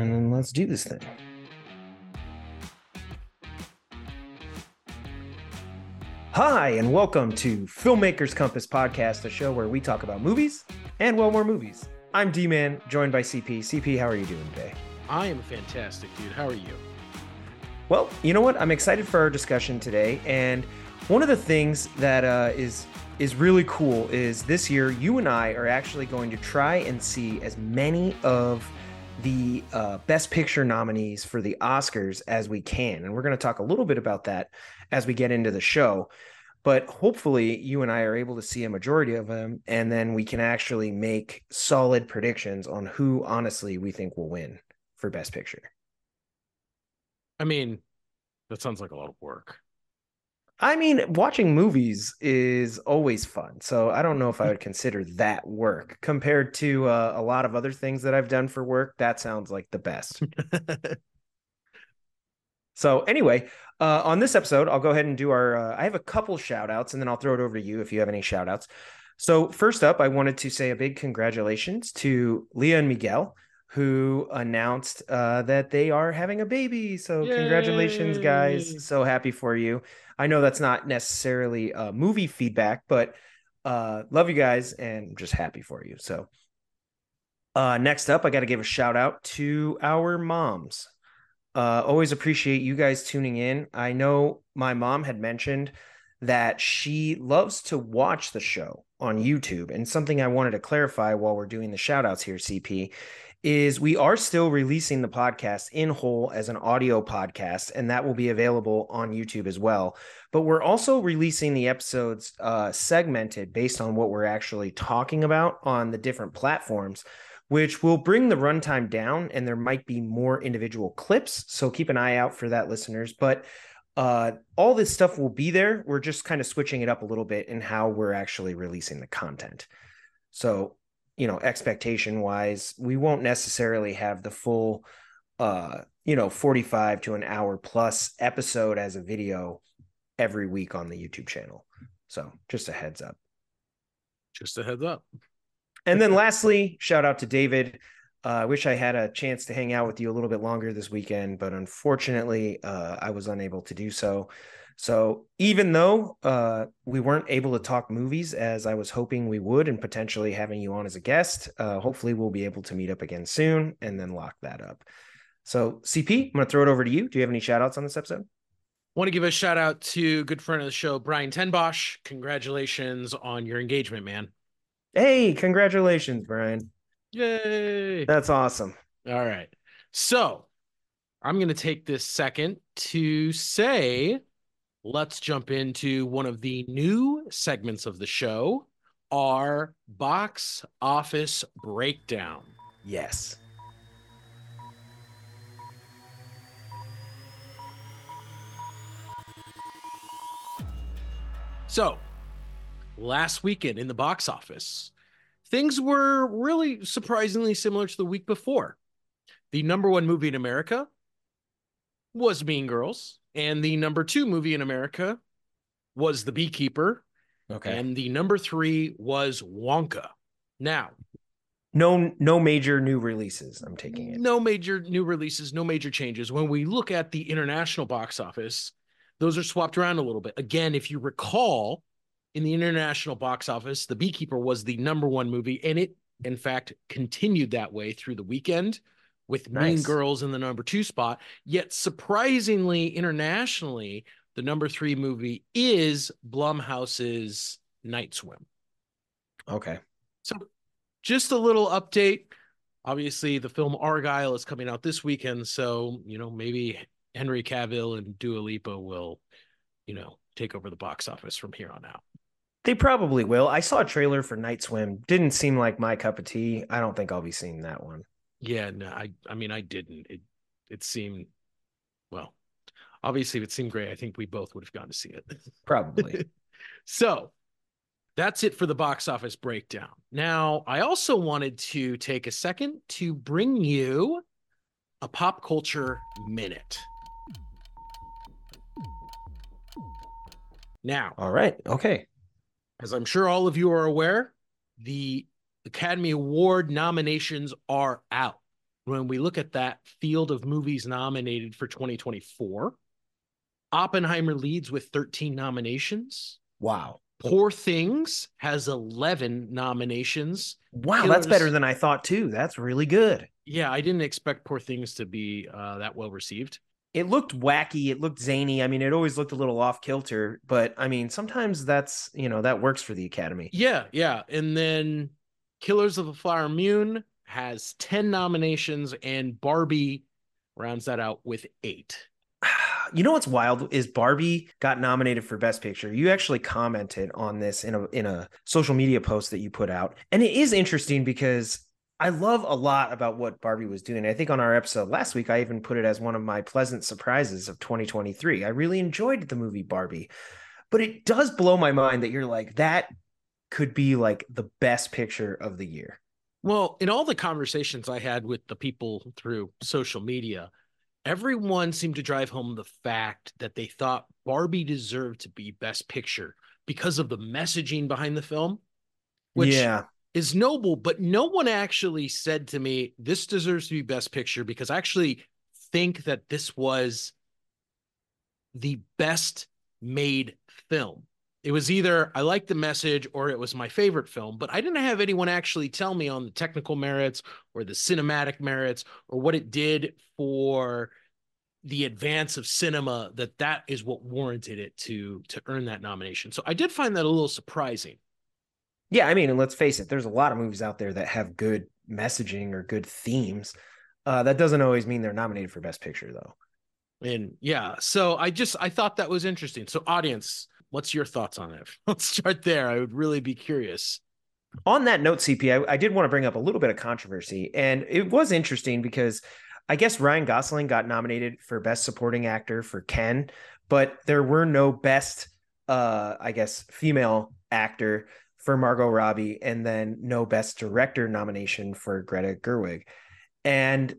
and then let's do this thing. Hi, and welcome to Filmmakers Compass Podcast, a show where we talk about movies and, well, more movies. I'm D Man, joined by CP. CP, how are you doing today? I am fantastic, dude. How are you? Well, you know what? I'm excited for our discussion today, and one of the things that uh, is is really cool is this year you and I are actually going to try and see as many of the uh, best picture nominees for the Oscars as we can, and we're going to talk a little bit about that as we get into the show. But hopefully, you and I are able to see a majority of them, and then we can actually make solid predictions on who, honestly, we think will win for Best Picture. I mean, that sounds like a lot of work. I mean, watching movies is always fun. So I don't know if I would consider that work compared to uh, a lot of other things that I've done for work. That sounds like the best. so anyway, uh, on this episode, I'll go ahead and do our. Uh, I have a couple shout outs and then I'll throw it over to you if you have any shout outs. So first up, I wanted to say a big congratulations to Leah and Miguel who announced uh, that they are having a baby. So Yay! congratulations, guys! So happy for you. I know that's not necessarily uh, movie feedback, but uh, love you guys and just happy for you. So uh, next up, I got to give a shout out to our moms. Uh, always appreciate you guys tuning in. I know my mom had mentioned that she loves to watch the show on YouTube. And something I wanted to clarify while we're doing the shout outs here, CP, is we are still releasing the podcast in whole as an audio podcast, and that will be available on YouTube as well. But we're also releasing the episodes uh, segmented based on what we're actually talking about on the different platforms, which will bring the runtime down, and there might be more individual clips. So keep an eye out for that, listeners. But uh, all this stuff will be there. We're just kind of switching it up a little bit in how we're actually releasing the content. So you know expectation wise we won't necessarily have the full uh you know 45 to an hour plus episode as a video every week on the youtube channel. So just a heads up. Just a heads up. And then lastly shout out to david. Uh, i wish i had a chance to hang out with you a little bit longer this weekend but unfortunately uh, i was unable to do so so even though uh, we weren't able to talk movies as I was hoping we would, and potentially having you on as a guest, uh, hopefully we'll be able to meet up again soon and then lock that up. So CP, I'm going to throw it over to you. Do you have any shout outs on this episode? Want to give a shout out to good friend of the show, Brian Tenbosch. Congratulations on your engagement, man. Hey, congratulations, Brian. Yay. That's awesome. All right. So I'm going to take this second to say let's jump into one of the new segments of the show our box office breakdown. Yes. So, last weekend in the box office, things were really surprisingly similar to the week before. The number one movie in America was Mean Girls. And the number two movie in America was The Beekeeper. Okay. And the number three was Wonka. Now, no no major new releases i'm taking it no major new releases no major changes when we look at the international box office those are swapped around a little bit again if you recall in the international box office the beekeeper was the number one movie and it in fact continued that way through the weekend with nice. Mean Girls in the number two spot. Yet surprisingly, internationally, the number three movie is Blumhouse's Night Swim. Okay. So just a little update. Obviously, the film Argylle is coming out this weekend. So, you know, maybe Henry Cavill and Dua Lipa will, you know, take over the box office from here on out. They probably will. I saw a trailer for Night Swim. Didn't seem like my cup of tea. I don't think I'll be seeing that one. Yeah, no, I I mean I didn't. It it seemed well, obviously if it seemed great, I think we both would have gone to see it. Probably. so that's it for the box office breakdown. Now, I also wanted to take a second to bring you a pop culture minute. Now, all right, okay. As I'm sure all of you are aware, the Academy Award nominations are out. when we look at that field of movies nominated for 2024, Oppenheimer leads with 13 nominations. Wow. Poor Things has 11 nominations. Wow, Killers- that's better than I thought too. That's really good. Yeah, I didn't expect Poor Things to be uh, that well received. It looked wacky, it looked zany. I mean, it always looked a little off kilter, but I mean, sometimes that's, you know, that works for the Academy. Yeah, yeah. And then Killers of the Flower Moon has 10 nominations, and Barbie rounds that out with eight. You know what's wild is Barbie got nominated for Best Picture. You actually commented on this in a in a social media post that you put out. And it is interesting because I love a lot about what Barbie was doing. I think on our episode last week I even put it as one of my pleasant surprises of 2023. I really enjoyed the movie Barbie. But it does blow my mind that you're like that could be like the best picture of the year. Well, in all the conversations I had with the people through social media, everyone seemed to drive home the fact that they thought Barbie deserved to be Best Picture because of the messaging behind the film, which yeah. is noble. But no one actually said to me, this deserves to be Best Picture because I actually think that this was the best made film. It was either I liked the message or it was my favorite film, but I didn't have anyone actually tell me on the technical merits or the cinematic merits or what it did for the advance of cinema that that is what warranted it to to earn that nomination. So I did find that a little surprising. Yeah, I mean, and let's face it, there's a lot of movies out there that have good messaging or good themes. Uh, that doesn't always mean they're nominated for Best Picture, though. And yeah, so I just I thought that was interesting. So audience, what's your thoughts on it? Let's start there. I would really be curious. On that note, CP, I, I did want to bring up a little bit of controversy, and it was interesting because I guess Ryan Gosling got nominated for Best Supporting Actor for Ken, but there were no Best, uh, I guess, female actor for Margot Robbie, and then no Best Director nomination for Greta Gerwig. And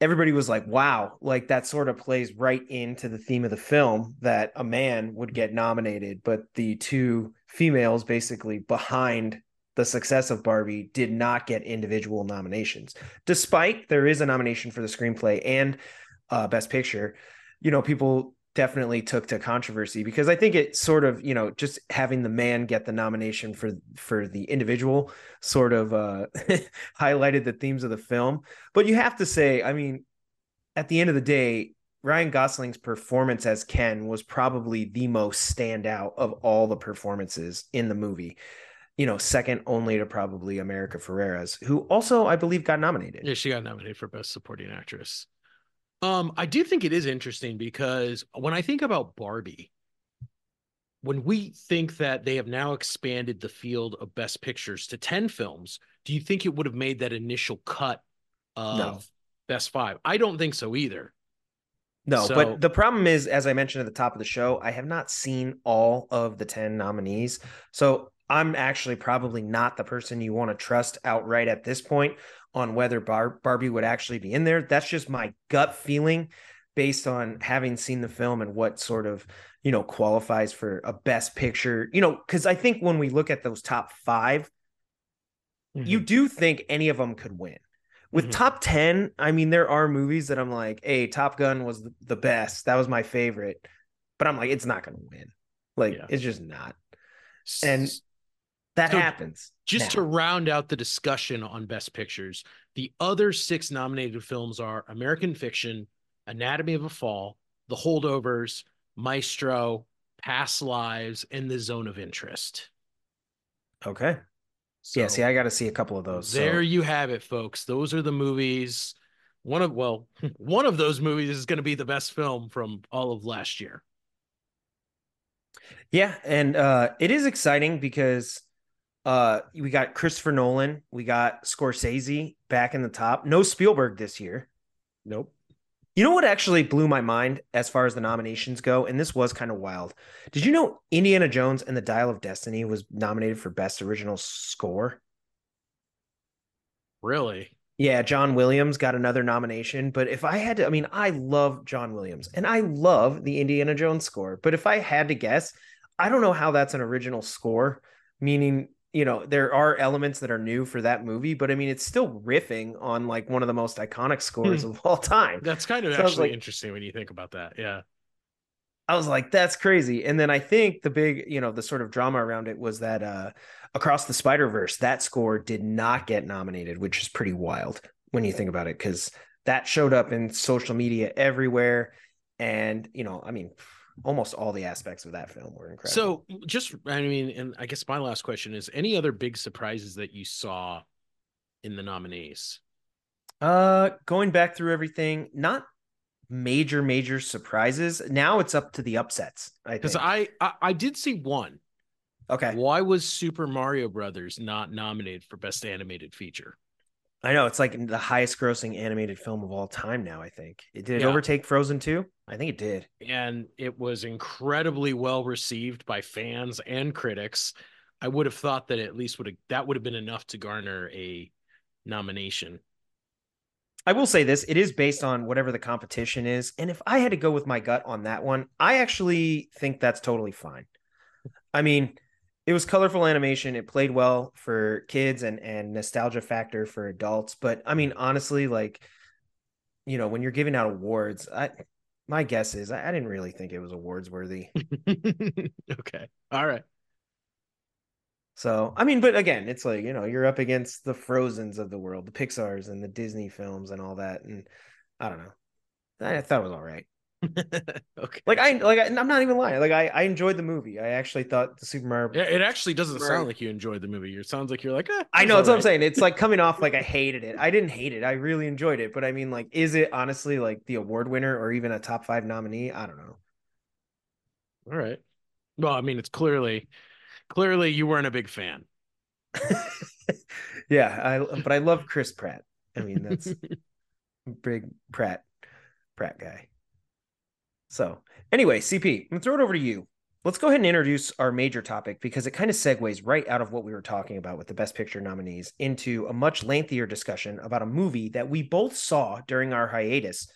everybody was like, wow, like that sort of plays right into the theme of the film that a man would get nominated, but the two females basically behind the success of Barbie did not get individual nominations, despite there is a nomination for the screenplay and uh, Best Picture. You know, people definitely took to controversy because I think it sort of, you know, just having the man get the nomination for for the individual sort of uh highlighted the themes of the film. But you have to say, I mean, at the end of the day, Ryan Gosling's performance as Ken was probably the most standout of all the performances in the movie. You know, second only to probably America Ferrera's, who also I believe got nominated. Yeah, she got nominated for Best Supporting Actress. Um, I do think it is interesting because when I think about Barbie, when we think that they have now expanded the field of best pictures to 10 films, do you think it would have made that initial cut of No. best five? I don't think so either. No, So- but the problem is, as I mentioned at the top of the show, I have not seen all of the 10 nominees. So I'm actually probably not the person you want to trust outright at this point on whether Bar- Barbie would actually be in there. That's just my gut feeling based on having seen the film and what sort of, you know, qualifies for a best picture. You know, because I think when we look at those top 5 you do think any of them could win. With Mhm. top 10, I mean, there are movies that I'm like, hey, Top Gun was the- the best. That was my favorite. But I'm like, it's not going to win. Like, Yeah. it's just not. And that So, happens. just now. to round out the discussion on best pictures, the other six nominated films are American Fiction, Anatomy of a Fall, The Holdovers, Maestro, Past Lives, and The Zone of Interest. Okay. yeah, see, I got to see a couple of those. so- there you have it, folks. Those are the movies. One of well, one of those movies is going to be the best film from all of last year. Yeah, and uh it is exciting because uh we got Christopher Nolan, we got Scorsese back in the top. No Spielberg this year. Nope. You know what actually blew my mind as far as the nominations go, and this was kind of wild. Did you know Indiana Jones and the Dial of Destiny was nominated for best original score? Really? Yeah, John Williams got another nomination, but if I had to, I mean, I love John Williams and I love the Indiana Jones score, but if I had to guess, I don't know how that's an original score, meaning you know, there are elements that are new for that movie, but I mean, it's still riffing on like one of the most iconic scores Hmm. of all time. That's kind of So actually like- interesting when you think about that. Yeah. I was like, that's crazy. And then I think the big, you know, the sort of drama around it was that uh across the Spider Verse, that score did not get nominated, which is pretty wild when you think about it, because that showed up in social media everywhere. And, you know, I mean, almost all the aspects of that film were incredible. So just I mean, and I guess my last question is any other big surprises that you saw in the nominees? uh going back through everything, not major, major surprises. Now it's up to the upsets. I Because think. I, I I did see one. okay. Why was Super Mario Brothers not nominated for Best Animated Feature? I know it's like the highest grossing animated film of all time now. I think it did it Yeah. overtake Frozen 2? I think it did. and it was incredibly well received by fans and critics. I would have thought that at least would have that would have been enough to garner a nomination. I will say this: it is based on whatever the competition is, and if I had to go with my gut on that one, I actually think that's totally fine. I mean, it was colorful animation; it played well for kids and and nostalgia factor for adults. But I mean, honestly, like you know, when you're giving out awards, I my guess is I, I didn't really think it was awards worthy. okay. All right. So I mean, but again, it's like you know, you're up against the Frozen's of the world, the Pixar's and the Disney films and all that, and I don't know. I thought it was all right. okay. Like I like I, I'm not even lying. Like I I enjoyed the movie. I actually thought the Super Mario. Yeah, it actually doesn't Right. sound like you enjoyed the movie. It sounds like you're like, eh, I know that's what I'm saying. It's like coming off like I hated it. I didn't hate it. I really enjoyed it. But I mean, like, is it honestly like the award winner or even a top five nominee? I don't know. All right. Well, I mean, it's clearly, clearly you weren't a big fan. yeah, I but I love Chris Pratt. I mean, that's big Pratt Pratt guy. So anyway, CP, I'm gonna throw it over to you. Let's go ahead and introduce our major topic because it kind of segues right out of what we were talking about with the Best Picture nominees into a much lengthier discussion about a movie that we both saw during our hiatus,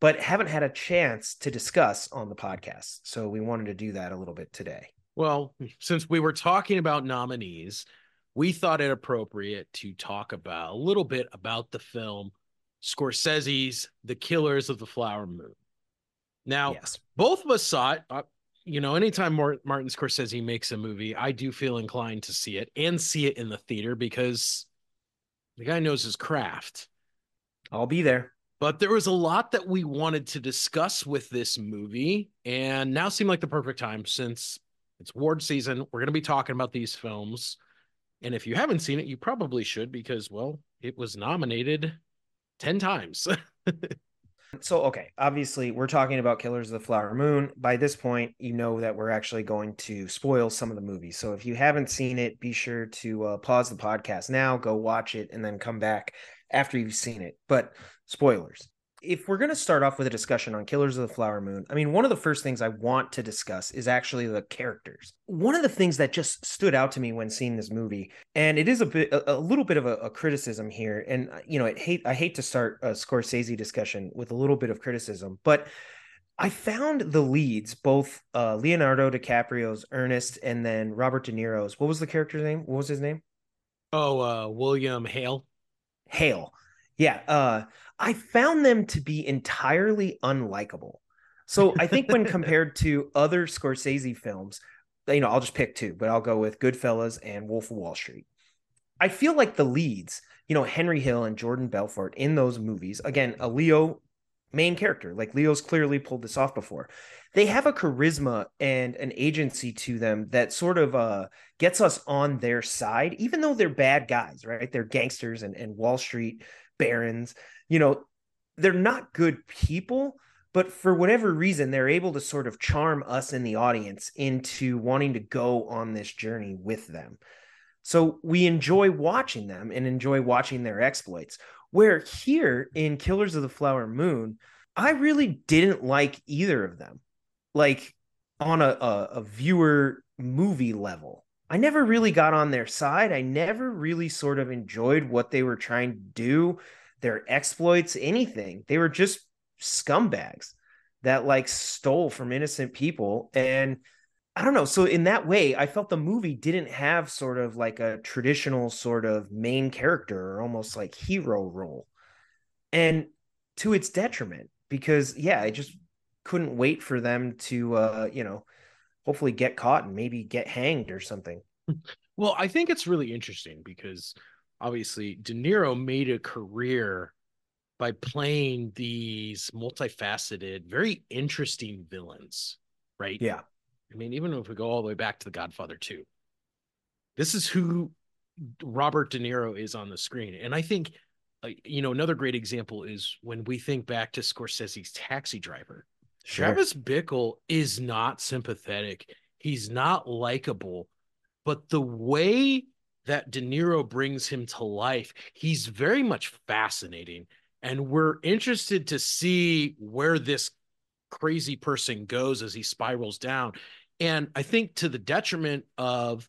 but haven't had a chance to discuss on the podcast. So we wanted to do that a little bit today. Well, since we were talking about nominees, we thought it appropriate to talk about a little bit about the film Scorsese's The Killers of the Flower Moon. Now, yes. both of us saw it. Uh, you know, anytime Mar- Martin Scorsese makes a movie, I do feel inclined to see it and see it in the theater because the guy knows his craft. I'll be there. But there was a lot that we wanted to discuss with this movie, and now seemed like the perfect time since it's award season. We're going to be talking about these films. And if you haven't seen it, you probably should because, well, it was nominated 10 times. So, okay, obviously, we're talking about Killers of the Flower Moon. By this point, you know that we're actually going to spoil some of the movies. So, if you haven't seen it, be sure to uh, pause the podcast now, go watch it, and then come back after you've seen it. But spoilers. If we're going to start off with a discussion on Killers of the Flower Moon, I mean, one of the first things I want to discuss is actually the characters. One of the things that just stood out to me when seeing this movie, and it is a bit, a, a little bit of a, a criticism here, and uh, you know, it hate I hate to start a Scorsese discussion with a little bit of criticism, but I found the leads, both uh, Leonardo DiCaprio's Ernest and then Robert De Niro's. What was the character's name? What was his name? oh, uh, William Hale. Hale. Yeah, uh, I found them to be entirely unlikable. So I think when compared to other Scorsese films, you know, I'll just pick two, but I'll go with Goodfellas and Wolf of Wall Street. I feel like the leads, you know, Henry Hill and Jordan Belfort in those movies, again, a Leo main character, like Leo's clearly pulled this off before. They have a charisma and an agency to them that sort of uh, gets us on their side, even though they're bad guys, right? They're gangsters and, and Wall Street barons. You know, they're not good people, but for whatever reason, they're able to sort of charm us in the audience into wanting to go on this journey with them. So we enjoy watching them and enjoy watching their exploits. Where here in Killers of the Flower Moon, I really didn't like either of them. Like on a, a, a viewer movie level. I never really got on their side. I never really sort of enjoyed what they were trying to do, their exploits, anything. They were just scumbags that like stole from innocent people. And I don't know. So in that way, I felt the movie didn't have sort of like a traditional sort of main character or almost like hero role. And to its detriment, because yeah, I just couldn't wait for them to uh, you know, hopefully get caught and maybe get hanged or something. Well, I think it's really interesting because obviously De Niro made a career by playing these multifaceted, very interesting villains, right? Yeah. I mean, even if we go all the way back to The Godfather 2, this is who Robert De Niro is on the screen. And I think, uh, you know, another great example is when we think back to Scorsese's Taxi Driver. Sure. Travis Bickle is not sympathetic. He's not likable, but the way that De Niro brings him to life, he's very much fascinating. And we're interested to see where this crazy person goes as he spirals down. And I think to the detriment of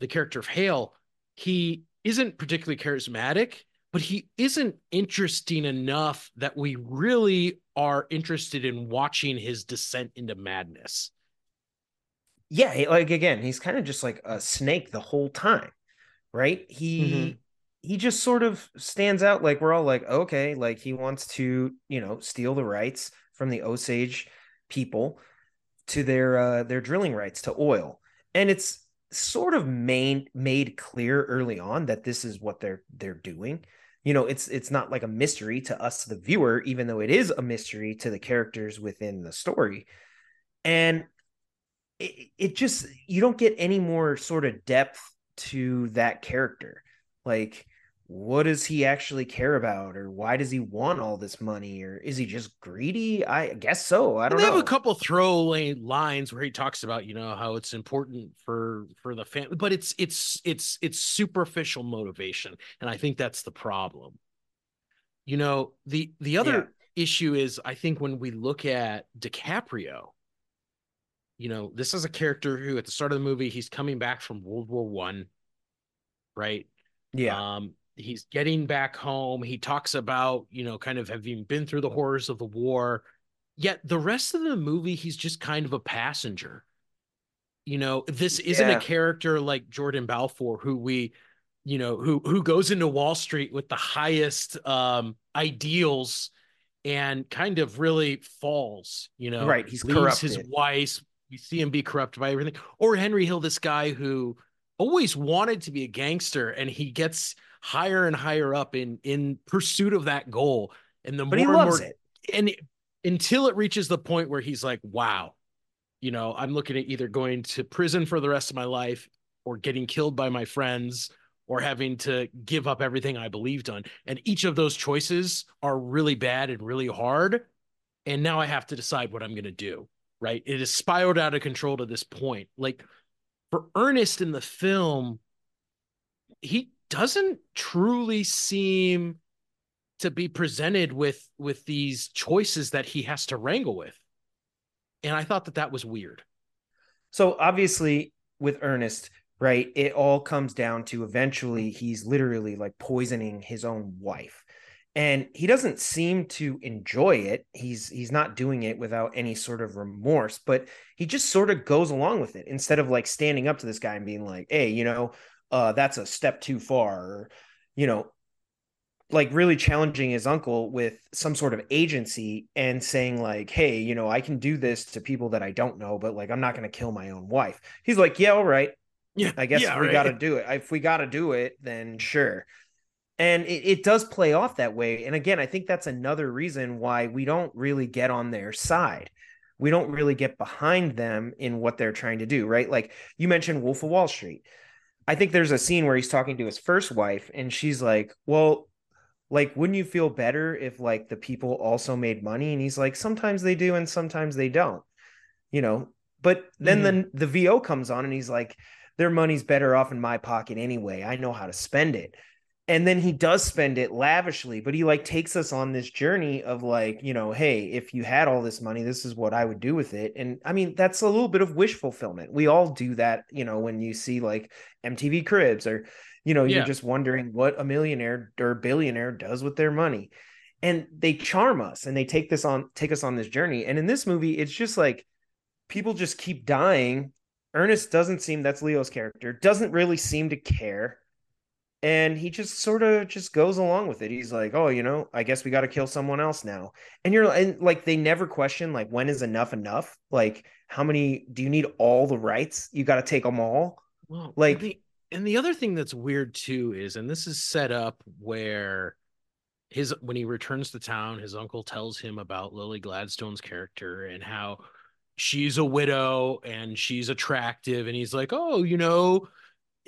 the character of Hale, he isn't particularly charismatic, but he isn't interesting enough that we really are interested in watching his descent into madness. Yeah, like again, he's kind of just like a snake the whole time, right? He mm-hmm. he just sort of stands out like we're all like, okay, like he wants to, you know, steal the rights from the Osage people to their uh their drilling rights to oil. And it's sort of made made clear early on that this is what they're they're doing you know it's it's not like a mystery to us the viewer even though it is a mystery to the characters within the story and it, it just you don't get any more sort of depth to that character. Like what does he actually care about? Or why does he want all this money? Or is he just greedy? I guess so. I don't they know have a couple throwaway lines where he talks about you know how it's important for for the family but it's it's it's it's superficial motivation. And i think that's the problem. You know the the other yeah. issue is i think when we look at dicaprio you know this is a character who at the start of the movie he's coming back from world war one right yeah um he's getting back home. He talks about, you know, kind of having been through the horrors of the war. Yet the rest of the movie, he's just kind of a passenger. You know, this isn't a character like Jordan Belfort who we, you know, who who goes into Wall Street with the highest um ideals and kind of really falls, you know. Right. He's leaves corrupted. his wife. We see him be corrupted by everything. Or Henry Hill, this guy who always wanted to be a gangster and he gets higher and higher up in in pursuit of that goal. And the but more and more, it. and until it reaches the point where he's like, wow, you know, I'm looking at either going to prison for the rest of my life or getting killed by my friends or having to give up everything I believed on. And each of those choices are really bad and really hard. And now I have to decide what I'm going to do. Right. It has spiraled out of control to this point. Like for Ernest in the film, he doesn't truly seem to be presented with with these choices that he has to wrangle with. And i thought that that was weird. So obviously with ernest right it all comes down to eventually he's literally like poisoning his own wife and he doesn't seem to enjoy it. He's he's not doing it without any sort of remorse but he just sort of goes along with it instead of like standing up to this guy and being like hey you know uh, that's a step too far, or, you know, like really challenging his uncle with some sort of agency and saying like hey you know i can do this to people that i don't know but like i'm not going to kill my own wife. He's like yeah all right. Yeah. I guess yeah, we right. got to do it if we got to do it then sure and it, it does play off that way and again i think that's another reason why we don't really get on their side we don't really get behind them in what they're trying to do right like you mentioned wolf of wall street I think there's a scene where he's talking to his first wife, and she's like, "Well, like, wouldn't you feel better if like the people also made money?" And he's like, "Sometimes they do, and sometimes they don't." You know, but then mm-hmm. the the VO comes on, and he's like, "Their money's better off in my pocket anyway. I know how to spend it." And then he does spend it lavishly but he like takes us on this journey of like you know hey if you had all this money this is what i would do with it. And i mean that's a little bit of wish fulfillment. We all do that you know when you see like mtv cribs or you know you're just wondering what a millionaire or billionaire does with their money. And they charm us and they take this on take us on this journey. And in this movie it's just like people just keep dying. Ernest doesn't seem that's Leo's character, doesn't really seem to care. And he just sort of just goes along with it. He's like, "Oh, you know, I guess we got to kill someone else now." And you're and like they never question like when is enough enough? Like how many do you need all the rights? You got to take them all? Well, like the, and the other thing that's weird too is and this is set up where his when he returns to town, his uncle tells him about Lily Gladstone's character and how she's a widow and she's attractive and he's like, "Oh, you know,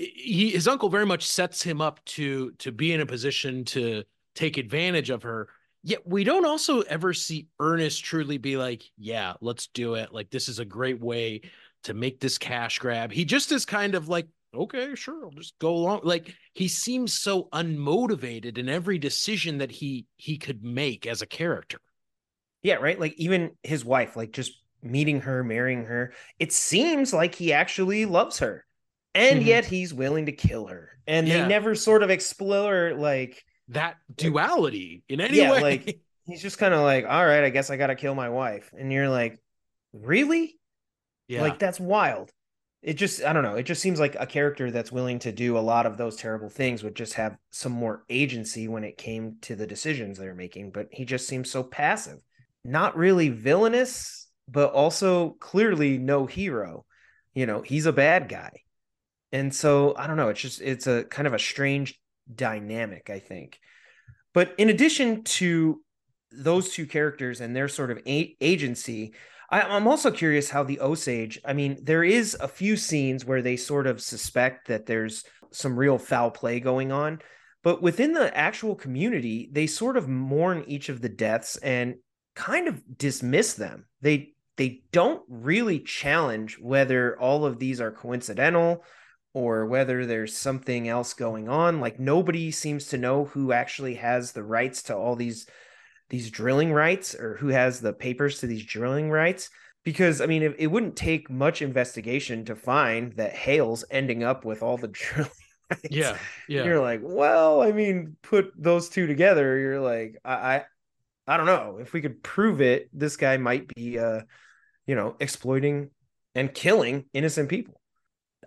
he his uncle very much sets him up to to be in a position to take advantage of her. Yet we don't also ever see ernest truly be like yeah let's do it. Like this is a great way to make this cash grab. He just is kind of like okay sure i'll just go along. Like he seems so unmotivated in every decision that he he could make as a character. Yeah right? Like even his wife like just meeting her marrying her it seems like he actually loves her and mm-hmm. yet he's willing to kill her. And yeah. they never sort of explore like that duality in any yeah, way. like he's just kind of like all right i guess i gotta kill my wife. And you're like really? Yeah. Like that's wild. It just i don't know it just seems like a character that's willing to do a lot of those terrible things would just have some more agency when it came to the decisions they're making but he just seems so passive. Not really villainous but also clearly no hero. You know he's a bad guy and so I don't know. It's just it's a kind of a strange dynamic, I think. But in addition to those two characters and their sort of a- agency, I, I'm also curious how the Osage. I mean, there is a few scenes where they sort of suspect that there's some real foul play going on, but within the actual community, they sort of mourn each of the deaths and kind of dismiss them. They they don't really challenge whether all of these are coincidental or whether there's something else going on. Like nobody seems to know who actually has the rights to all these these drilling rights or who has the papers to these drilling rights. Because i mean it, it wouldn't take much investigation to find that hale's ending up with all the drilling rights. yeah yeah. You're like well i mean put those two together. You're like i i, I don't know. If we could prove it this guy might be uh you know exploiting and killing innocent people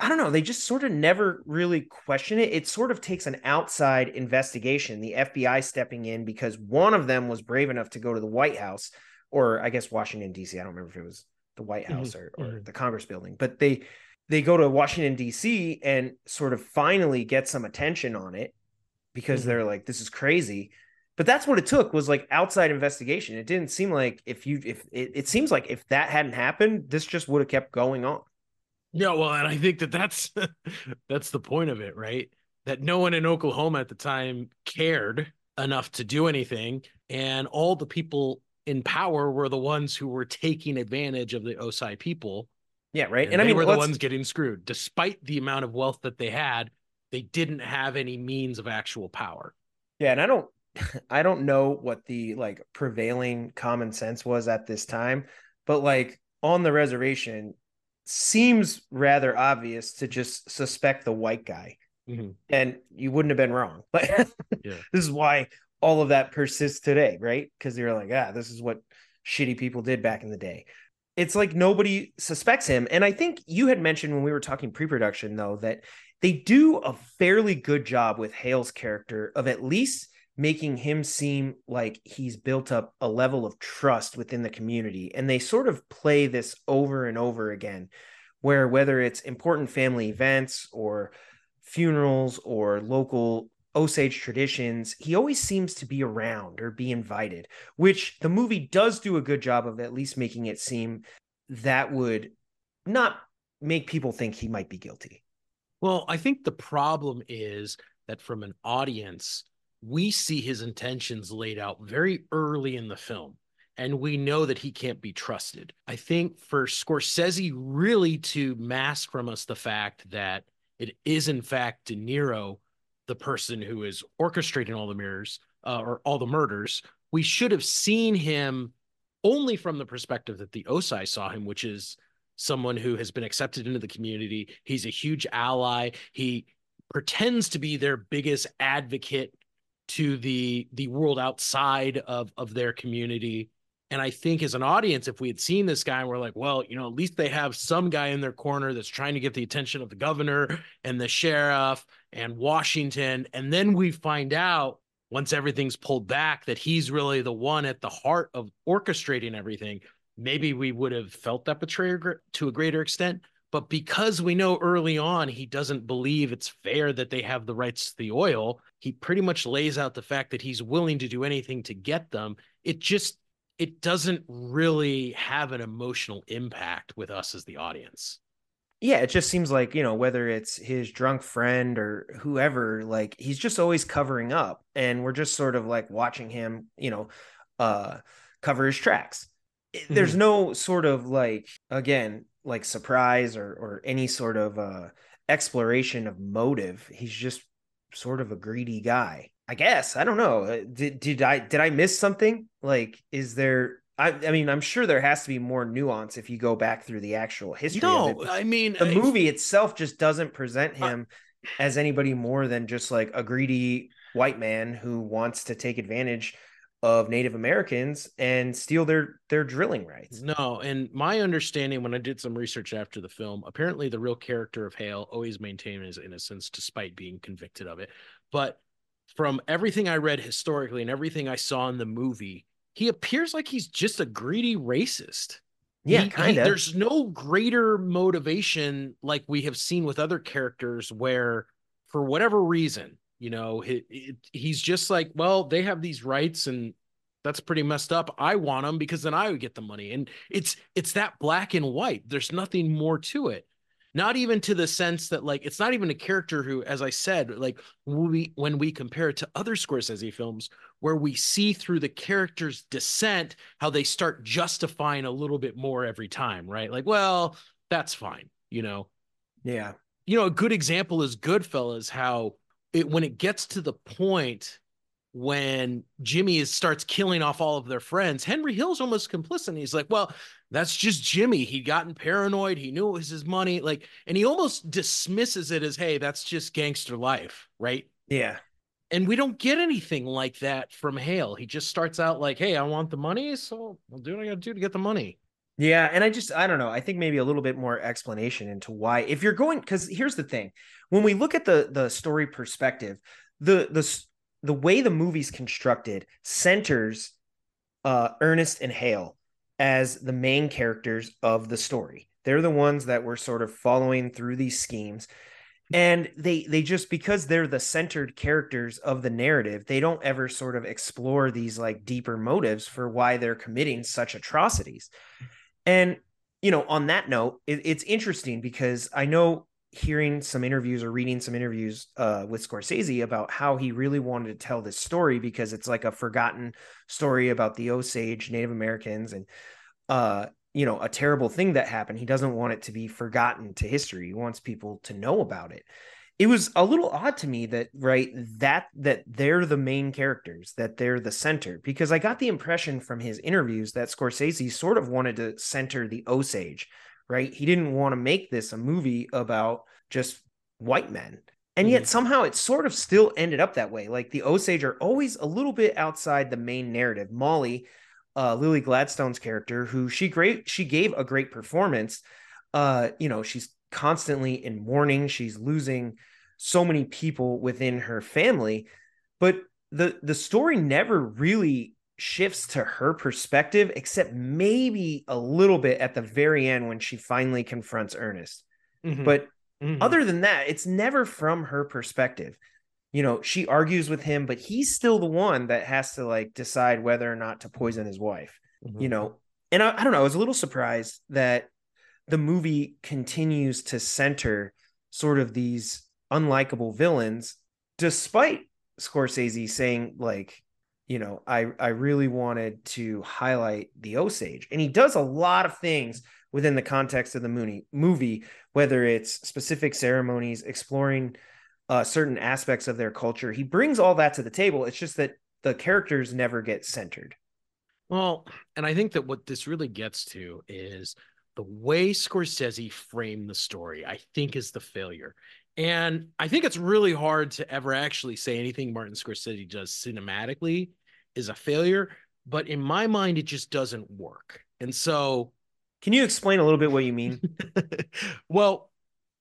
I don't know. They just sort of never really question it. It sort of takes an outside investigation, the FBI stepping in because one of them was brave enough to go to the White House, or I guess Washington D.C. I don't remember if it was the White mm-hmm, House mm-hmm. or, or mm-hmm. the Congress building, but they they go to Washington D.C. and sort of finally get some attention on it because mm-hmm. they're like, this is crazy. But that's what it took was like outside investigation. It didn't seem like if you if it, it seems like if that hadn't happened, this just would have kept going on. Yeah, well, and I think that that's that's the point of it, right? That no one in Oklahoma at the time cared enough to do anything, and all the people in power were the ones who were taking advantage of the Osage people. Yeah, right. And, and I mean, were the ones getting screwed, despite the amount of wealth that they had. They didn't have any means of actual power. Yeah, and I don't, I don't know what the like prevailing common sense was at this time, but like on the reservation, seems rather obvious to just suspect the white guy. Mm-hmm. And you wouldn't have been wrong. But yeah. this is why all of that persists today, right? Because you're like, ah, this is what shitty people did back in the day. It's like nobody suspects him. And I think you had mentioned when we were talking pre production, though, that they do a fairly good job with Hale's character of at least making him seem like he's built up a level of trust within the community. And they sort of play this over and over again, where whether it's important family events or funerals or local Osage traditions, he always seems to be around or be invited, which the movie does do a good job of at least making it seem that would not make people think he might be guilty. Well, I think the problem is that from an audience, we see his intentions laid out very early in the film and we know that he can't be trusted. I think for Scorsese really to mask from us the fact that it is in fact De Niro, the person who is orchestrating all the mirrors uh, or all the murders, we should have seen him only from the perspective that the Osage saw him, which is someone who has been accepted into the community. He's a huge ally. He pretends to be their biggest advocate to the the world outside of of their community And I think as an audience, if we had seen this guy and we're like, well, you know, at least they have some guy in their corner that's trying to get the attention of the governor and the sheriff and Washington. And then we find out once everything's pulled back that he's really the one at the heart of orchestrating everything. Maybe we would have felt that betrayal to a greater extent. But because we know early on he doesn't believe it's fair that they have the rights to the oil, he pretty much lays out the fact that he's willing to do anything to get them. It just it doesn't really have an emotional impact with us as the audience. Yeah, it just seems like, you know, whether it's his drunk friend or whoever, like he's just always covering up and we're just sort of like watching him, you know, uh cover his tracks. Mm-hmm. There's no sort of like again, like surprise or or any sort of uh exploration of motive. He's just sort of a greedy guy. I guess I don't know. Uh, did did I did I miss something? Like, is there? I, I mean, I'm sure there has to be more nuance if you go back through the actual history. No, I mean, the movie itself just doesn't present him as anybody more than just like a greedy white man who wants to take advantage of Native Americans and steal their their drilling rights. No, and my understanding when I did some research after the film, apparently the real character of Hale always maintained his innocence despite being convicted of it. But from everything I read historically and everything I saw in the movie, he appears like he's just a greedy racist. Yeah, kind of. There's no greater motivation like we have seen with other characters where, for whatever reason, you know, he, he's just like, well, they have these rights and that's pretty messed up. I want them because then I would get the money. And it's it's that black and white. There's nothing more to it not even to the sense that like it's not even a character who as i said like we when we compare it to other scorsese films where we see through the character's descent how they start justifying a little bit more every time right like well that's fine you know yeah you know a good example is goodfellas how it when it gets to the point when Jimmy is, starts killing off all of their friends, Henry Hill's almost complicit. He's like, well, that's just Jimmy. He'd gotten paranoid. He knew it was his money. Like, and he almost dismisses it as, hey, that's just gangster life, right? Yeah. And we don't get anything like that from Hale. He just starts out like, hey, I want the money. So I'll do what I got to do to get the money. Yeah. And I just, I don't know. I think maybe a little bit more explanation into why, if you're going, because here's the thing when we look at the the story perspective, the, the, the way the movie's constructed centers uh, Ernest and Hale as the main characters of the story. They're the ones that we're sort of following through these schemes. And they they just because they're the centered characters of the narrative, they don't ever sort of explore these like deeper motives for why they're committing such atrocities. And you know, on that note, it, it's interesting because I know hearing some interviews or reading some interviews uh, with Scorsese about how he really wanted to tell this story because it's like a forgotten story about the Osage Native Americans and uh, you know a terrible thing that happened. He doesn't want it to be forgotten to history. He wants people to know about it. It was a little odd to me that right that that they're the main characters, that they're the center because I got the impression from his interviews that Scorsese sort of wanted to center the Osage right? He didn't want to make this a movie about just white men. And yet mm-hmm. somehow it sort of still ended up that way. Like the Osage are always a little bit outside the main narrative. Molly, uh, Lily Gladstone's character, who she great she gave a great performance. Uh, you know, she's constantly in mourning. She's losing so many people within her family, but the the story never really shifts to her perspective, except maybe a little bit at the very end when she finally confronts Ernest. Mm-hmm. But mm-hmm. other than that, it's never from her perspective. You know, she argues with him, but he's still the one that has to like decide whether or not to poison his wife. Mm-hmm. You know, and I, I don't know, I was a little surprised that the movie continues to center sort of these unlikable villains, despite Scorsese saying like you know, I I really wanted to highlight the Osage, and he does a lot of things within the context of the movie, movie whether it's specific ceremonies, exploring uh, certain aspects of their culture. He brings all that to the table. It's just that the characters never get centered. Well, and I think that what this really gets to is the way Scorsese framed the story, I think is the failure. And I think it's really hard to ever actually say anything Martin Scorsese does cinematically is a failure but in my mind, it just doesn't work. And so, can you explain a little bit what you mean? well,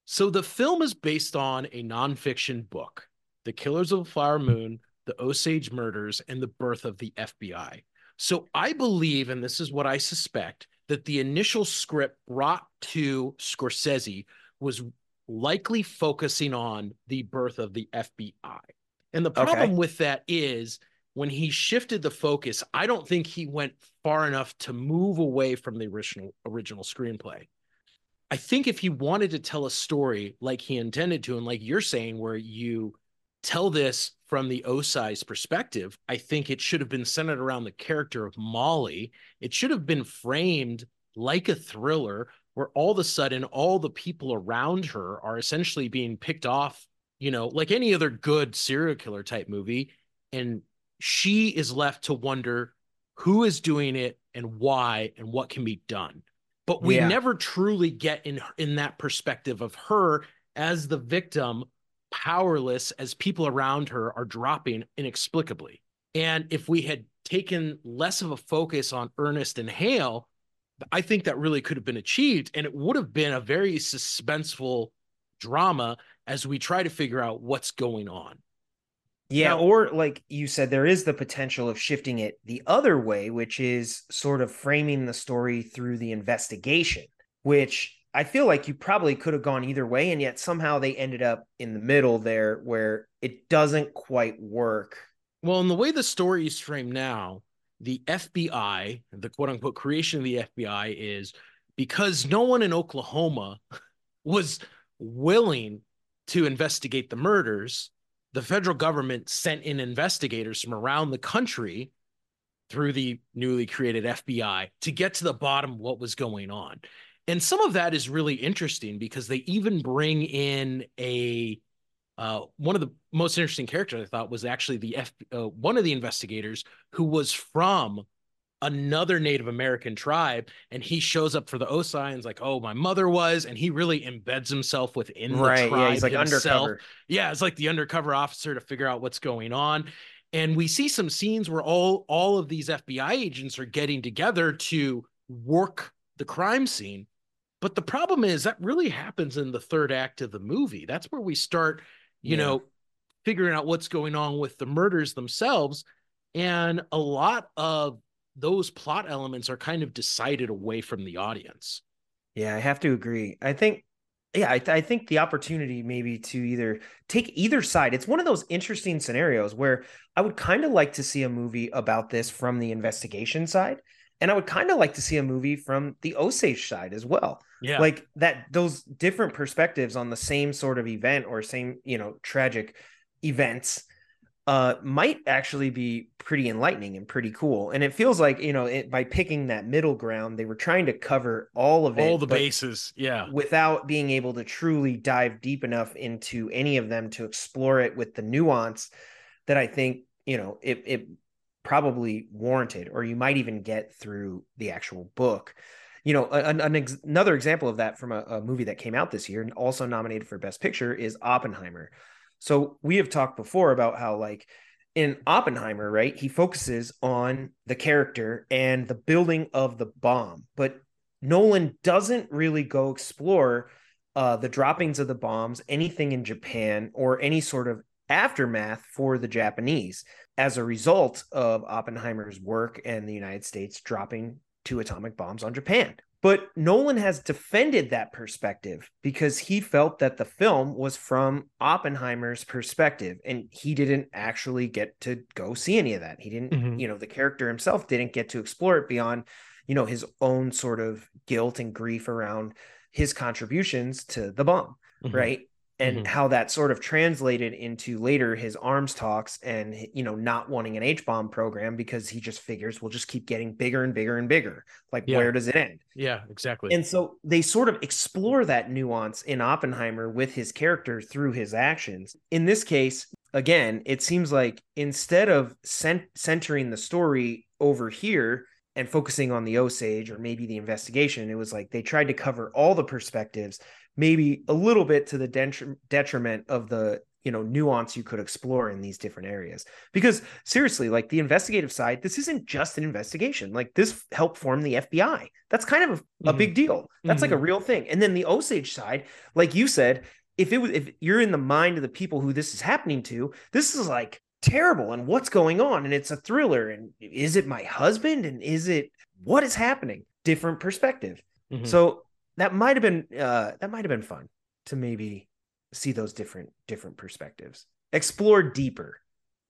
so the film is based on a nonfiction book, The Killers of the Flower Moon, The Osage Murders, and the Birth of the FBI. So I believe, and this is what I suspect, that the initial script brought to Scorsese was likely focusing on the birth of the FBI. And the problem okay. with that is when he shifted the focus, I don't think he went far enough to move away from the original original screenplay. I think if he wanted to tell a story like he intended to, and like you're saying, where you tell this from the Osage perspective, I think it should have been centered around the character of Molly. It should have been framed like a thriller where all of a sudden all the people around her are essentially being picked off, you know, like any other good serial killer type movie. And she is left to wonder who is doing it and why and what can be done. But we yeah. never truly get in in that perspective of her as the victim powerless as people around her are dropping inexplicably. And if we had taken less of a focus on Ernest and Hale, I think that really could have been achieved. And it would have been a very suspenseful drama as we try to figure out what's going on. Yeah, now, or like you said, there is the potential of shifting it the other way, which is sort of framing the story through the investigation, which I feel like you probably could have gone either way, and yet somehow they ended up in the middle there where it doesn't quite work. Well, in the way the story is framed now, the FBI, the quote unquote creation of the FBI, is because no one in Oklahoma was willing to investigate the murders, the federal government sent in investigators from around the country through the newly created FBI to get to the bottom of what was going on. And some of that is really interesting because they even bring in a uh, one of the most interesting characters I thought was actually the F, uh, one of the investigators who was from another Native American tribe, and he shows up for the Osage like, "Oh, my mother was," and he really embeds himself within right, the tribe. Yeah, he's like himself. undercover. Yeah, it's like the undercover officer to figure out what's going on. And we see some scenes where all all of these FBI agents are getting together to work the crime scene but the problem is that really happens in the third act of the movie. That's where we start, you yeah. know, figuring out what's going on with the murders themselves. And a lot of those plot elements are kind of decided away from the audience. Yeah, I have to agree. I think yeah, I, th- I, think the opportunity maybe to either take either side. It's one of those interesting scenarios where I would kind of like to see a movie about this from the investigation side, and I would kind of like to see a movie from the Osage side as well. Yeah. Like that, those different perspectives on the same sort of event or same, you know, tragic events uh might actually be pretty enlightening and pretty cool and it feels like you know it, by picking that middle ground they were trying to cover all of it all the bases yeah without being able to truly dive deep enough into any of them to explore it with the nuance that i think you know it, it probably warranted, or you might even get through the actual book. You know, an, an ex- another example of that from a, a movie that came out this year and also nominated for Best Picture is Oppenheimer. So we have talked before about how, like, in Oppenheimer, right, he focuses on the character and the building of the bomb, but Nolan doesn't really go explore uh, the droppings of the bombs, anything in Japan, or any sort of aftermath for the Japanese as a result of Oppenheimer's work and the United States dropping two atomic bombs on Japan. But Nolan has defended that perspective because he felt that the film was from Oppenheimer's perspective and he didn't actually get to go see any of that. He didn't, mm-hmm. you know, the character himself didn't get to explore it beyond, you know, his own sort of guilt and grief around his contributions to the bomb, mm-hmm. right? And mm-hmm. how that sort of translated into later his arms talks and you know not wanting an h-bomb program because he just figures we'll just keep getting bigger and bigger and bigger like yeah. where does it end yeah exactly and so they sort of explore that nuance in oppenheimer with his character through his actions in this case again it seems like instead of cent- centering the story over here and focusing on the osage or maybe the investigation it was like they tried to cover all the perspectives maybe a little bit to the detriment of the you know nuance you could explore in these different areas. Because seriously like the investigative side this isn't just an investigation. Like this helped form the fbi that's kind of a, a Mhm. big deal. That's like a Mhm. real thing. And then the osage side like you said if it was if you're in the mind of the people who this is happening to this is like terrible. And what's going on? And it's a thriller. And is it my husband? And is it what is happening? Different perspective. Mhm. so that might have been uh that might have been fun to maybe see those different different perspectives explore deeper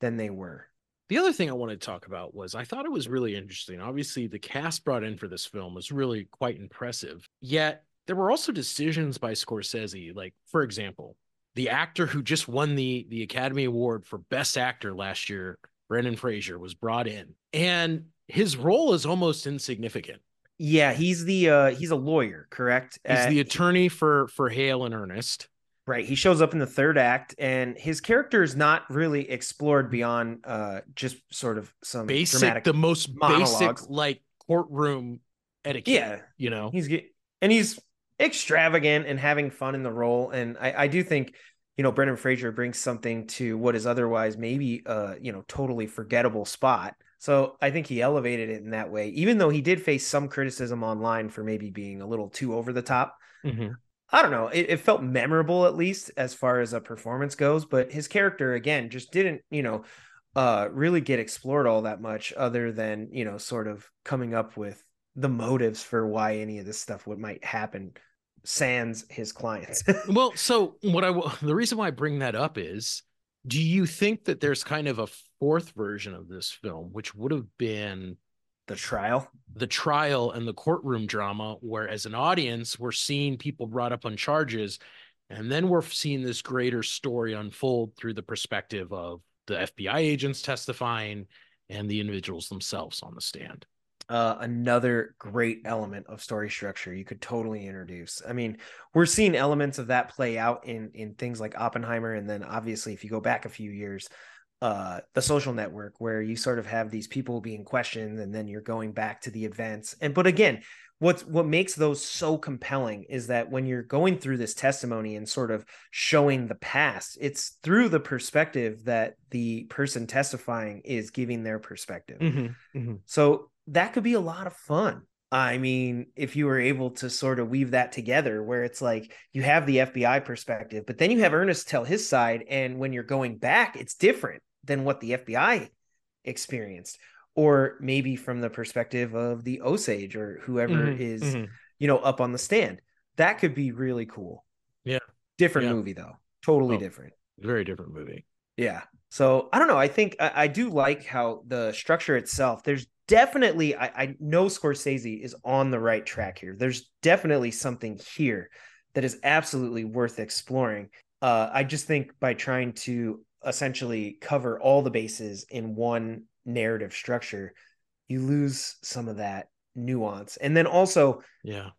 than they were The other thing I wanted to talk about was I thought it was really interesting. Obviously, the cast brought in for this film was really quite impressive. Yet there were also decisions by Scorsese, like for example, the actor who just won the the Academy Award for Best Actor last year, Brendan Fraser, was brought in, and his role is almost insignificant. Yeah he's the uh he's a lawyer correct He's Uh, the attorney for for Hale and Ernest. right he shows up in the third act and his character is not really explored beyond uh just sort of some Basic, dramatic the most monologues. basic like courtroom etiquette. yeah you know. he's get and he's extravagant and having fun in the role and i i do think you know brendan fraser brings something to what is otherwise maybe uh you know totally forgettable spot so i think he elevated it in that way even though he did face some criticism online for maybe being a little too over the top Mhm. I don't know. It, it felt memorable at least as far as a performance goes, but his character again just didn't, you know, uh really get explored all that much other than, you know, sort of coming up with the motives for why any of this stuff would might happen sans his clients. Well, so what I the reason why I bring that up is, do you think that there's kind of a fourth version of this film, which would have been the trial. the trial and the courtroom drama, where as an audience we're seeing people brought up on charges, and then we're seeing this greater story unfold through the perspective of the FBI agents testifying and the individuals themselves on the stand. Uh, another great element of story structure you could totally introduce. I mean, we're seeing elements of that play out in in things like Oppenheimer, and then obviously, if you go back a few years, uh, the Social Network, where you sort of have these people being questioned, and then you're going back to the events. And but again, what's what makes those so compelling is that when you're going through this testimony and sort of showing the past, it's through the perspective that the person testifying is giving their perspective. So that could be a lot of fun. I mean, if you were able to sort of weave that together, where it's like you have the FBI perspective, but then you have Ernest tell his side. And when you're going back, it's different than what the FBI experienced. Or maybe from the perspective of the Osage or whoever Mhm, is, mhm. you know, up on the stand. That could be really cool. Yeah. Different Yeah. movie, though. Totally Oh. different. Very different movie. Yeah. So I don't know. I think I, I do like how the structure itself, there's definitely, I, I know Scorsese is on the right track here. There's definitely something here that is absolutely worth exploring. Uh, I just think by trying to essentially cover all the bases in one narrative structure, you lose some of that nuance. And then also, Yeah.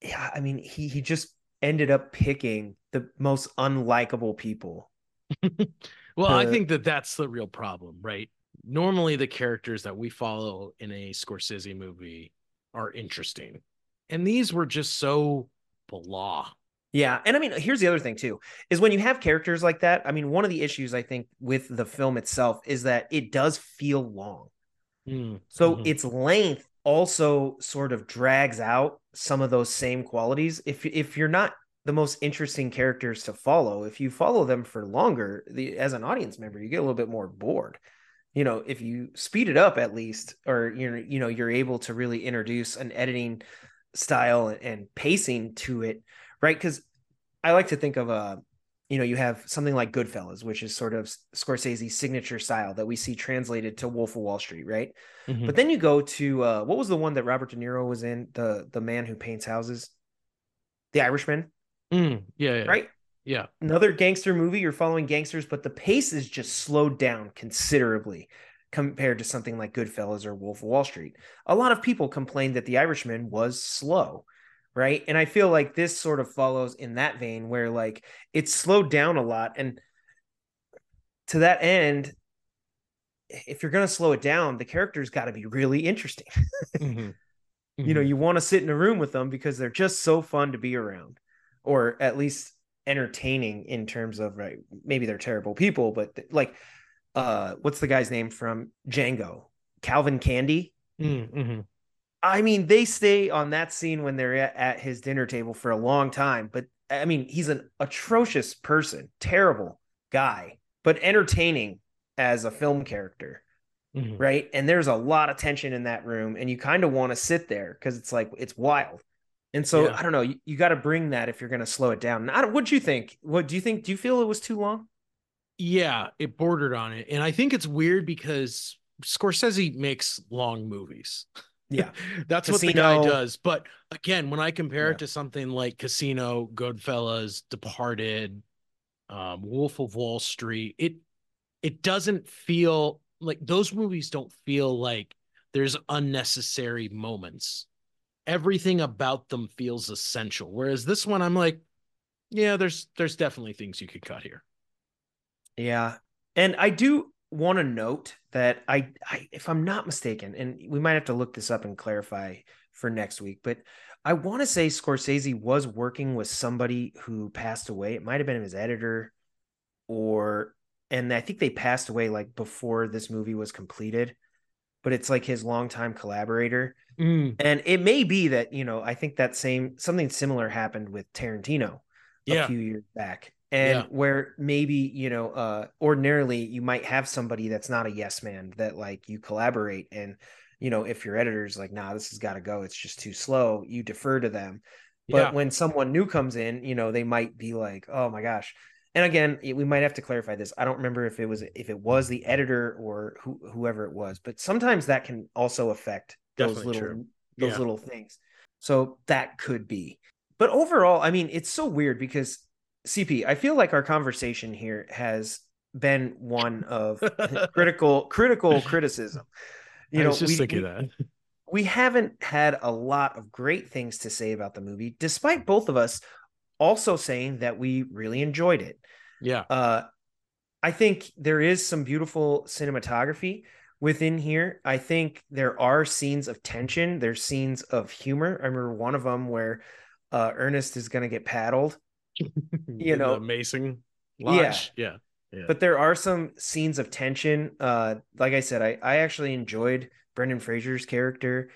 yeah, I mean, he he just ended up picking the most unlikable people. Well, I Uh, think that that's the real problem, right? Normally, the characters that we follow in a Scorsese movie are interesting, and these were just so blah. Yeah, and I mean, here's the other thing too: is when you have characters like that. I mean, one of the issues I think with the film itself is that it does feel long. Mm, So mhm. its length also sort of drags out some of those same qualities. If if you're not the most interesting characters to follow, if you follow them for longer, the as an audience member, you get a little bit more bored. You know, if you speed it up at least, or you're you know you're able to really introduce an editing style and, pacing to it, right? Because I like to think of a you know, you have something like Goodfellas, which is sort of Scorsese's signature style that we see translated to Wolf of Wall Street, right? Mhm. But then you go to uh, what was the one that Robert De Niro was in? The the man who paints houses, The Irishman, Mm, yeah, yeah, right? Yeah. Another gangster movie. You're following gangsters, but the pace is just slowed down considerably compared to something like Goodfellas or Wolf of Wall Street. A lot of people complained that The Irishman was slow, right? And I feel like this sort of follows in that vein where like it's slowed down a lot. And to that end, if you're going to slow it down, the characters got to be really interesting. Mhm. you know Mhm. you want to sit in a room with them because they're just so fun to be around or at least entertaining in terms of right maybe they're terrible people but like uh what's the guy's name from Django Calvin Candie. Mm-hmm. I mean they stay on that scene when they're at, at his dinner table for a long time but I mean he's an atrocious person terrible guy but entertaining as a film character Mhm. right and there's a lot of tension in that room and you kind of want to sit there because it's like it's wild and so Yeah. i don't know you, you got to bring that if you're going to slow it down I don't, what'd you think what do you think do you feel it was too long Yeah, it bordered on it. And I think it's weird because Scorsese makes long movies. Yeah. That's what the guy does. But again, when I compare Yeah. it to something like Casino, Goodfellas, Departed, um, Wolf of Wall Street, it it doesn't feel like those movies don't feel like there's unnecessary moments. Everything about them feels essential. Whereas this one, I'm like, yeah, there's there's definitely things you could cut here. yeah and i do want to note that I, I if i'm not mistaken and we might have to look this up and clarify for next week but i want to say scorsese was working with somebody who passed away it might have been his editor or and i think they passed away like before this movie was completed but it's like his longtime collaborator Mm, and it may be that you know i think that same something similar happened with tarantino a yeah. few years back and Yeah. where maybe you know uh ordinarily you might have somebody that's not a yes man that like you collaborate and you know if your editor's like nah this has got to go it's just too slow you defer to them but yeah. when someone new comes in you know they might be like oh my gosh and again we might have to clarify this i don't remember if it was if it was the editor or who, whoever it was but sometimes that can also affect those Definitely little true. those Yeah. little things so that could be but overall i mean it's so weird because cp i feel like our conversation here has been one of critical critical criticism you know just we, thinking we- that. we haven't had a lot of great things to say about the movie, despite both of us also saying that we really enjoyed it. Yeah. Uh, I think there is some beautiful cinematography within here. I think there are scenes of tension. There's scenes of humor. I remember one of them where uh, Ernest is going to get paddled, you know, Mason yeah. Yeah. Yeah. but there are some scenes of tension. Uh, like I said, I, I actually enjoyed Brendan Fraser's character.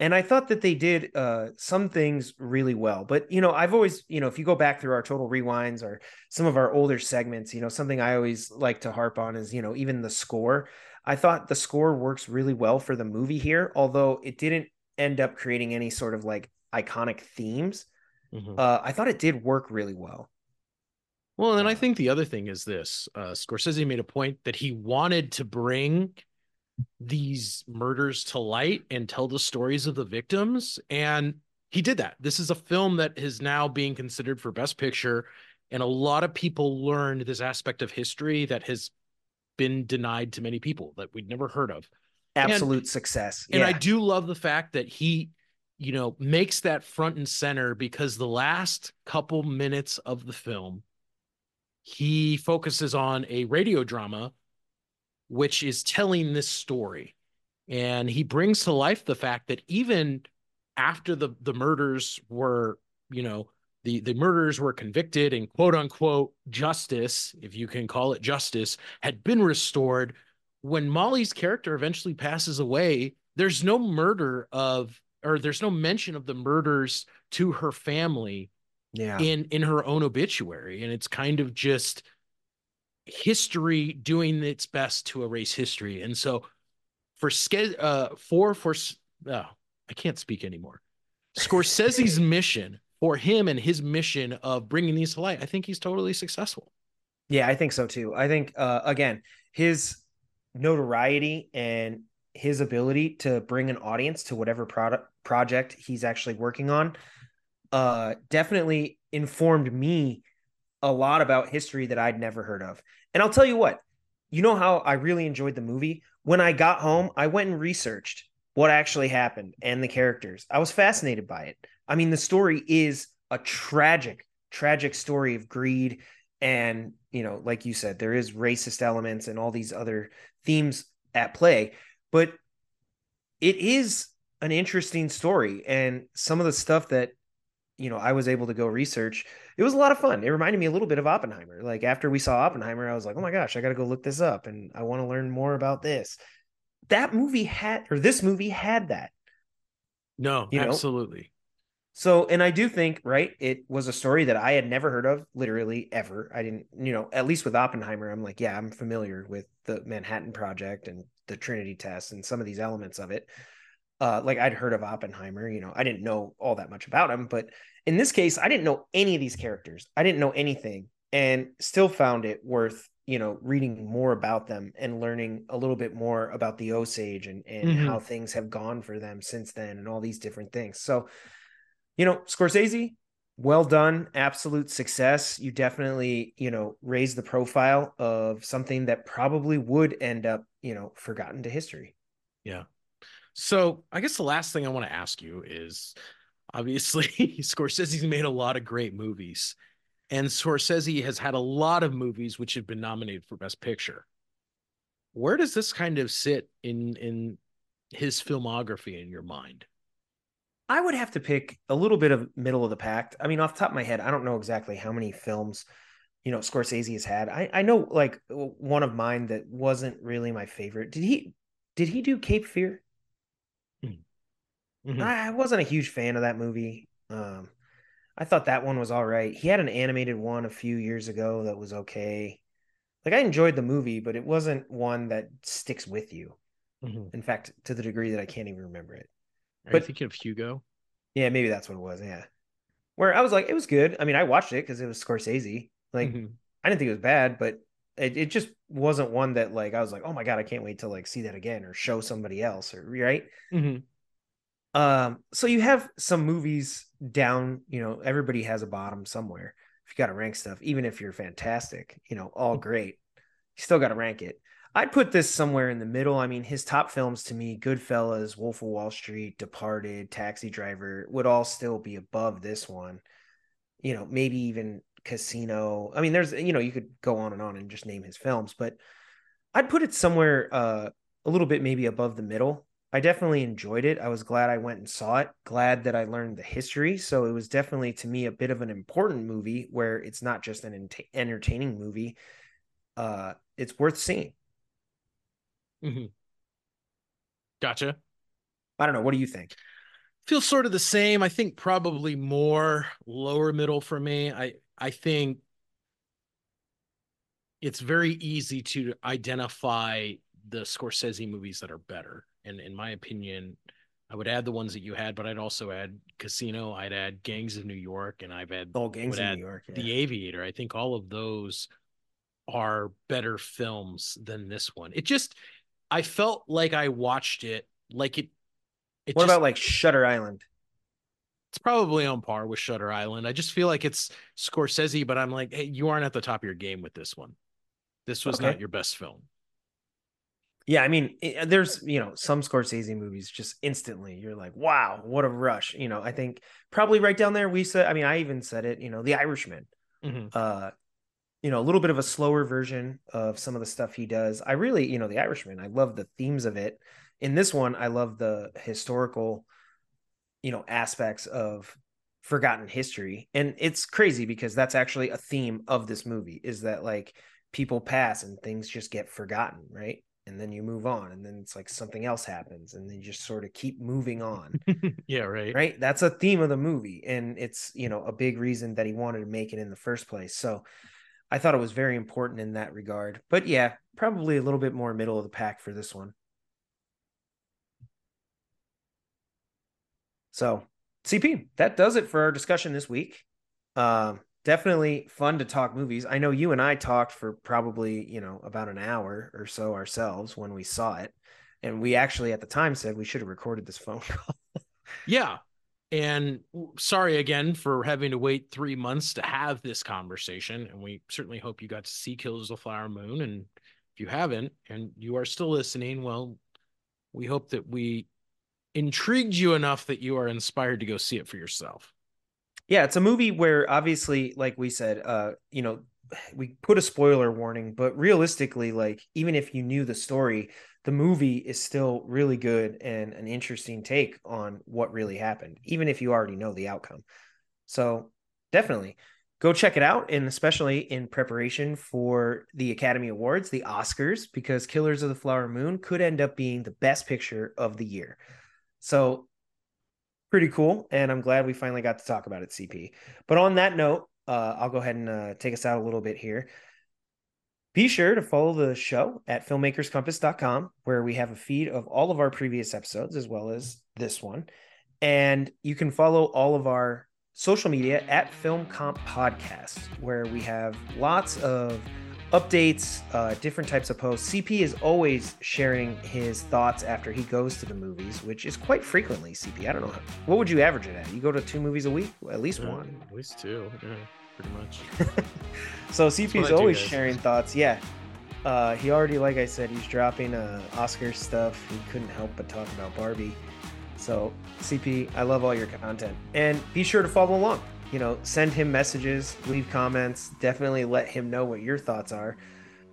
And I thought that they did uh, some things really well. But, you know, I've always, you know, if you go back through our total rewinds or some of our older segments, you know, something I always like to harp on is, you know, even the score. I thought the score works really well for the movie here, although it didn't end up creating any sort of like iconic themes. Mhm. Uh, I thought it did work really well. Well, and I think the other thing is this uh, Scorsese made a point that he wanted to bring these murders to light and tell the stories of the victims. And he did that. This is a film that is now being considered for Best Picture. And a lot of people learned this aspect of history that has been denied to many people that we'd never heard of. Absolute success. And I do love the fact that he, you know, makes that front and center because the last couple minutes of the film, he focuses on a radio drama, which is telling this story. And he brings to life the fact that even after the, the murders were, you know, the, the murderers were convicted and quote unquote justice, if you can call it justice, had been restored, when Molly's character eventually passes away, there's no murder of, or there's no mention of the murders to her family yeah. in in her own obituary, and it's kind of just history doing its best to erase history. And so, for uh, for for oh, I can't speak anymore. Scorsese's mission for him and his mission of bringing these to light, I think he's totally successful. Yeah, I think so too. I think uh, again, his notoriety and his ability to bring an audience to whatever product project he's actually working on uh definitely informed me a lot about history that I'd never heard of. And I'll tell you what, you know how I really enjoyed the movie? When I got home, I went and researched what actually happened and the characters. I was fascinated by it. I mean, the story is a tragic, tragic story of greed. And, you know, like you said, there is racist elements and all these other themes at play. But it is an interesting story. And some of the stuff that you know, I was able to go research. It was a lot of fun. It reminded me a little bit of Oppenheimer. Like after we saw Oppenheimer, I was like, oh my gosh, I got to go look this up and I want to learn more about this. That movie had, or this movie had that. No, You absolutely. So, and I do think, right, it was a story that I had never heard of, literally ever. I didn't, you know, at least with Oppenheimer, I'm like, yeah, I'm familiar with the Manhattan Project and the Trinity test and some of these elements of it. Uh, like I'd heard of Oppenheimer, you know, I didn't know all that much about him, but in this case, I didn't know any of these characters. I didn't know anything and still found it worth, you know, reading more about them and learning a little bit more about the Osage and, and Mhm. how things have gone for them since then and all these different things. So, you know, Scorsese, well done, absolute success. You definitely, you know, raised the profile of something that probably would end up, you know, forgotten to history. Yeah. So I guess the last thing I want to ask you is obviously Scorsese's made a lot of great movies. And Scorsese has had a lot of movies which have been nominated for Best Picture. Where does this kind of sit in in his filmography in your mind? I would have to pick a little bit of middle of the pack. I mean, off the top of my head, I don't know exactly how many films, you know, Scorsese has had. I, I know like one of mine that wasn't really my favorite. Did he did he do Cape Fear? Mhm. I I wasn't a huge fan of that movie. Um, I thought that one was all right. He had an animated one a few years ago that was okay. Like I enjoyed the movie, but it wasn't one that sticks with you. Mhm. In fact, to the degree that I can't even remember it. Are But- you thinking of Hugo? Yeah, maybe that's what it was. Yeah. Where I was like, it was good. I mean, I watched it because it was Scorsese. Like, Mhm. I didn't think it was bad, but it, it just wasn't one that like I was like, oh my god, I can't wait to like see that again or show somebody else or right. Mhm. Um, so you have some movies down, you know, everybody has a bottom somewhere. If you got to rank stuff, even if you're fantastic, you know, all great, you still got to rank it. I'd put this somewhere in the middle. I mean, his top films to me, Goodfellas, Wolf of Wall Street, Departed, Taxi Driver, would all still be above this one. You know, maybe even Casino. I mean, there's, you know, you could go on and on and just name his films, but I'd put it somewhere uh, a little bit maybe above the middle. I definitely enjoyed it. I was glad I went and saw it. Glad that I learned the history. So it was definitely to me a bit of an important movie where it's not just an ent- entertaining movie. Uh, it's worth seeing. Mhm. Gotcha. I don't know. What do you think? feels sort of the same. I think probably more lower middle for me. I I think it's very easy to identify the Scorsese movies that are better. And in my opinion, I would add the ones that you had, but I'd also add Casino, I'd add Gangs of New York, and I've had All gangs of New York. yeah. The Aviator. I think all of those are better films than this one. It just I felt like I watched it like it it what just about like Shutter Island? it's probably on par with Shutter Island. I just feel like it's Scorsese, but I'm like, hey, you aren't at the top of your game with this one. This was Okay. not your best film. Yeah, I mean, i- there's you know some Scorsese movies just instantly you're like, wow, what a rush. You know, I think probably right down there we said. I mean, I even said it. You know, The Irishman. uh you know a little bit of a slower version of some of the stuff he does. I really you know the irishman i love the themes of it. In this one i love the historical you know aspects of forgotten history. And it's crazy because that's actually a theme of this movie is that like people pass and things just get forgotten right? And then you move on and then it's like something else happens and then you just sort of keep moving on. Yeah, right. right? That's a theme of the movie and it's you know a big reason that he wanted to make it in the first place. So i thought it was very important in that regard but yeah probably a little bit more middle of the pack for this one. So cp that does it for our discussion this week. Um definitely fun to talk movies. I know you and i talked for probably you know about an hour or so ourselves when we saw it and we actually at the time said we should have recorded this phone call. Yeah. And sorry again for having to wait three months to have this conversation. And we certainly hope you got to see Killers of the Flower Moon. And if you haven't and you are still listening, well, we hope that we intrigued you enough that you are inspired to go see it for yourself. Yeah, it's a movie where obviously, like we said, uh, you know, we put a spoiler warning, but realistically, like even if you knew the story, the movie is still really good and an interesting take on what really happened, even if you already know the outcome. So definitely go check it out. And especially in preparation for the Academy Awards, the Oscars, because Killers of the Flower Moon could end up being the best picture of the year. So pretty cool. And I'm glad we finally got to talk about it, CP. But on that note, uh, I'll go ahead and uh, take us out a little bit here. Be sure to follow the show at filmmakerscompass.com, where we have a feed of all of our previous episodes as well as this one. And you can follow all of our social media at Film Comp Podcast, where we have lots of updates, uh, different types of posts. CP is always sharing his thoughts after he goes to the movies, which is quite frequently. CP, I don't know. What would you average it at? You go to two movies a week? At least Uh, one. At least two. Yeah, pretty much. so CP is always sharing thoughts. Yeah. Uh, he already, like I said, he's dropping uh, Oscar stuff. He couldn't help but talk about Barbie. So CP, I love all your content, and be sure to follow along. You know, send him messages, leave comments. Definitely let him know what your thoughts are,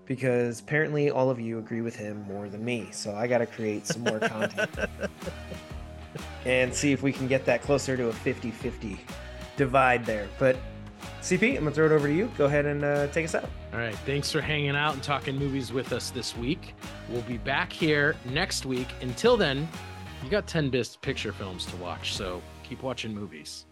because apparently all of you agree with him more than me. So I got to create some more content and see if we can get that closer to a 50-50 divide there. But CP, I'm gonna throw it over to you. Go ahead and uh, take us out. All right. Thanks for hanging out and talking movies with us this week. We'll be back here next week. Until then, you got 10 best picture films to watch. So keep watching movies.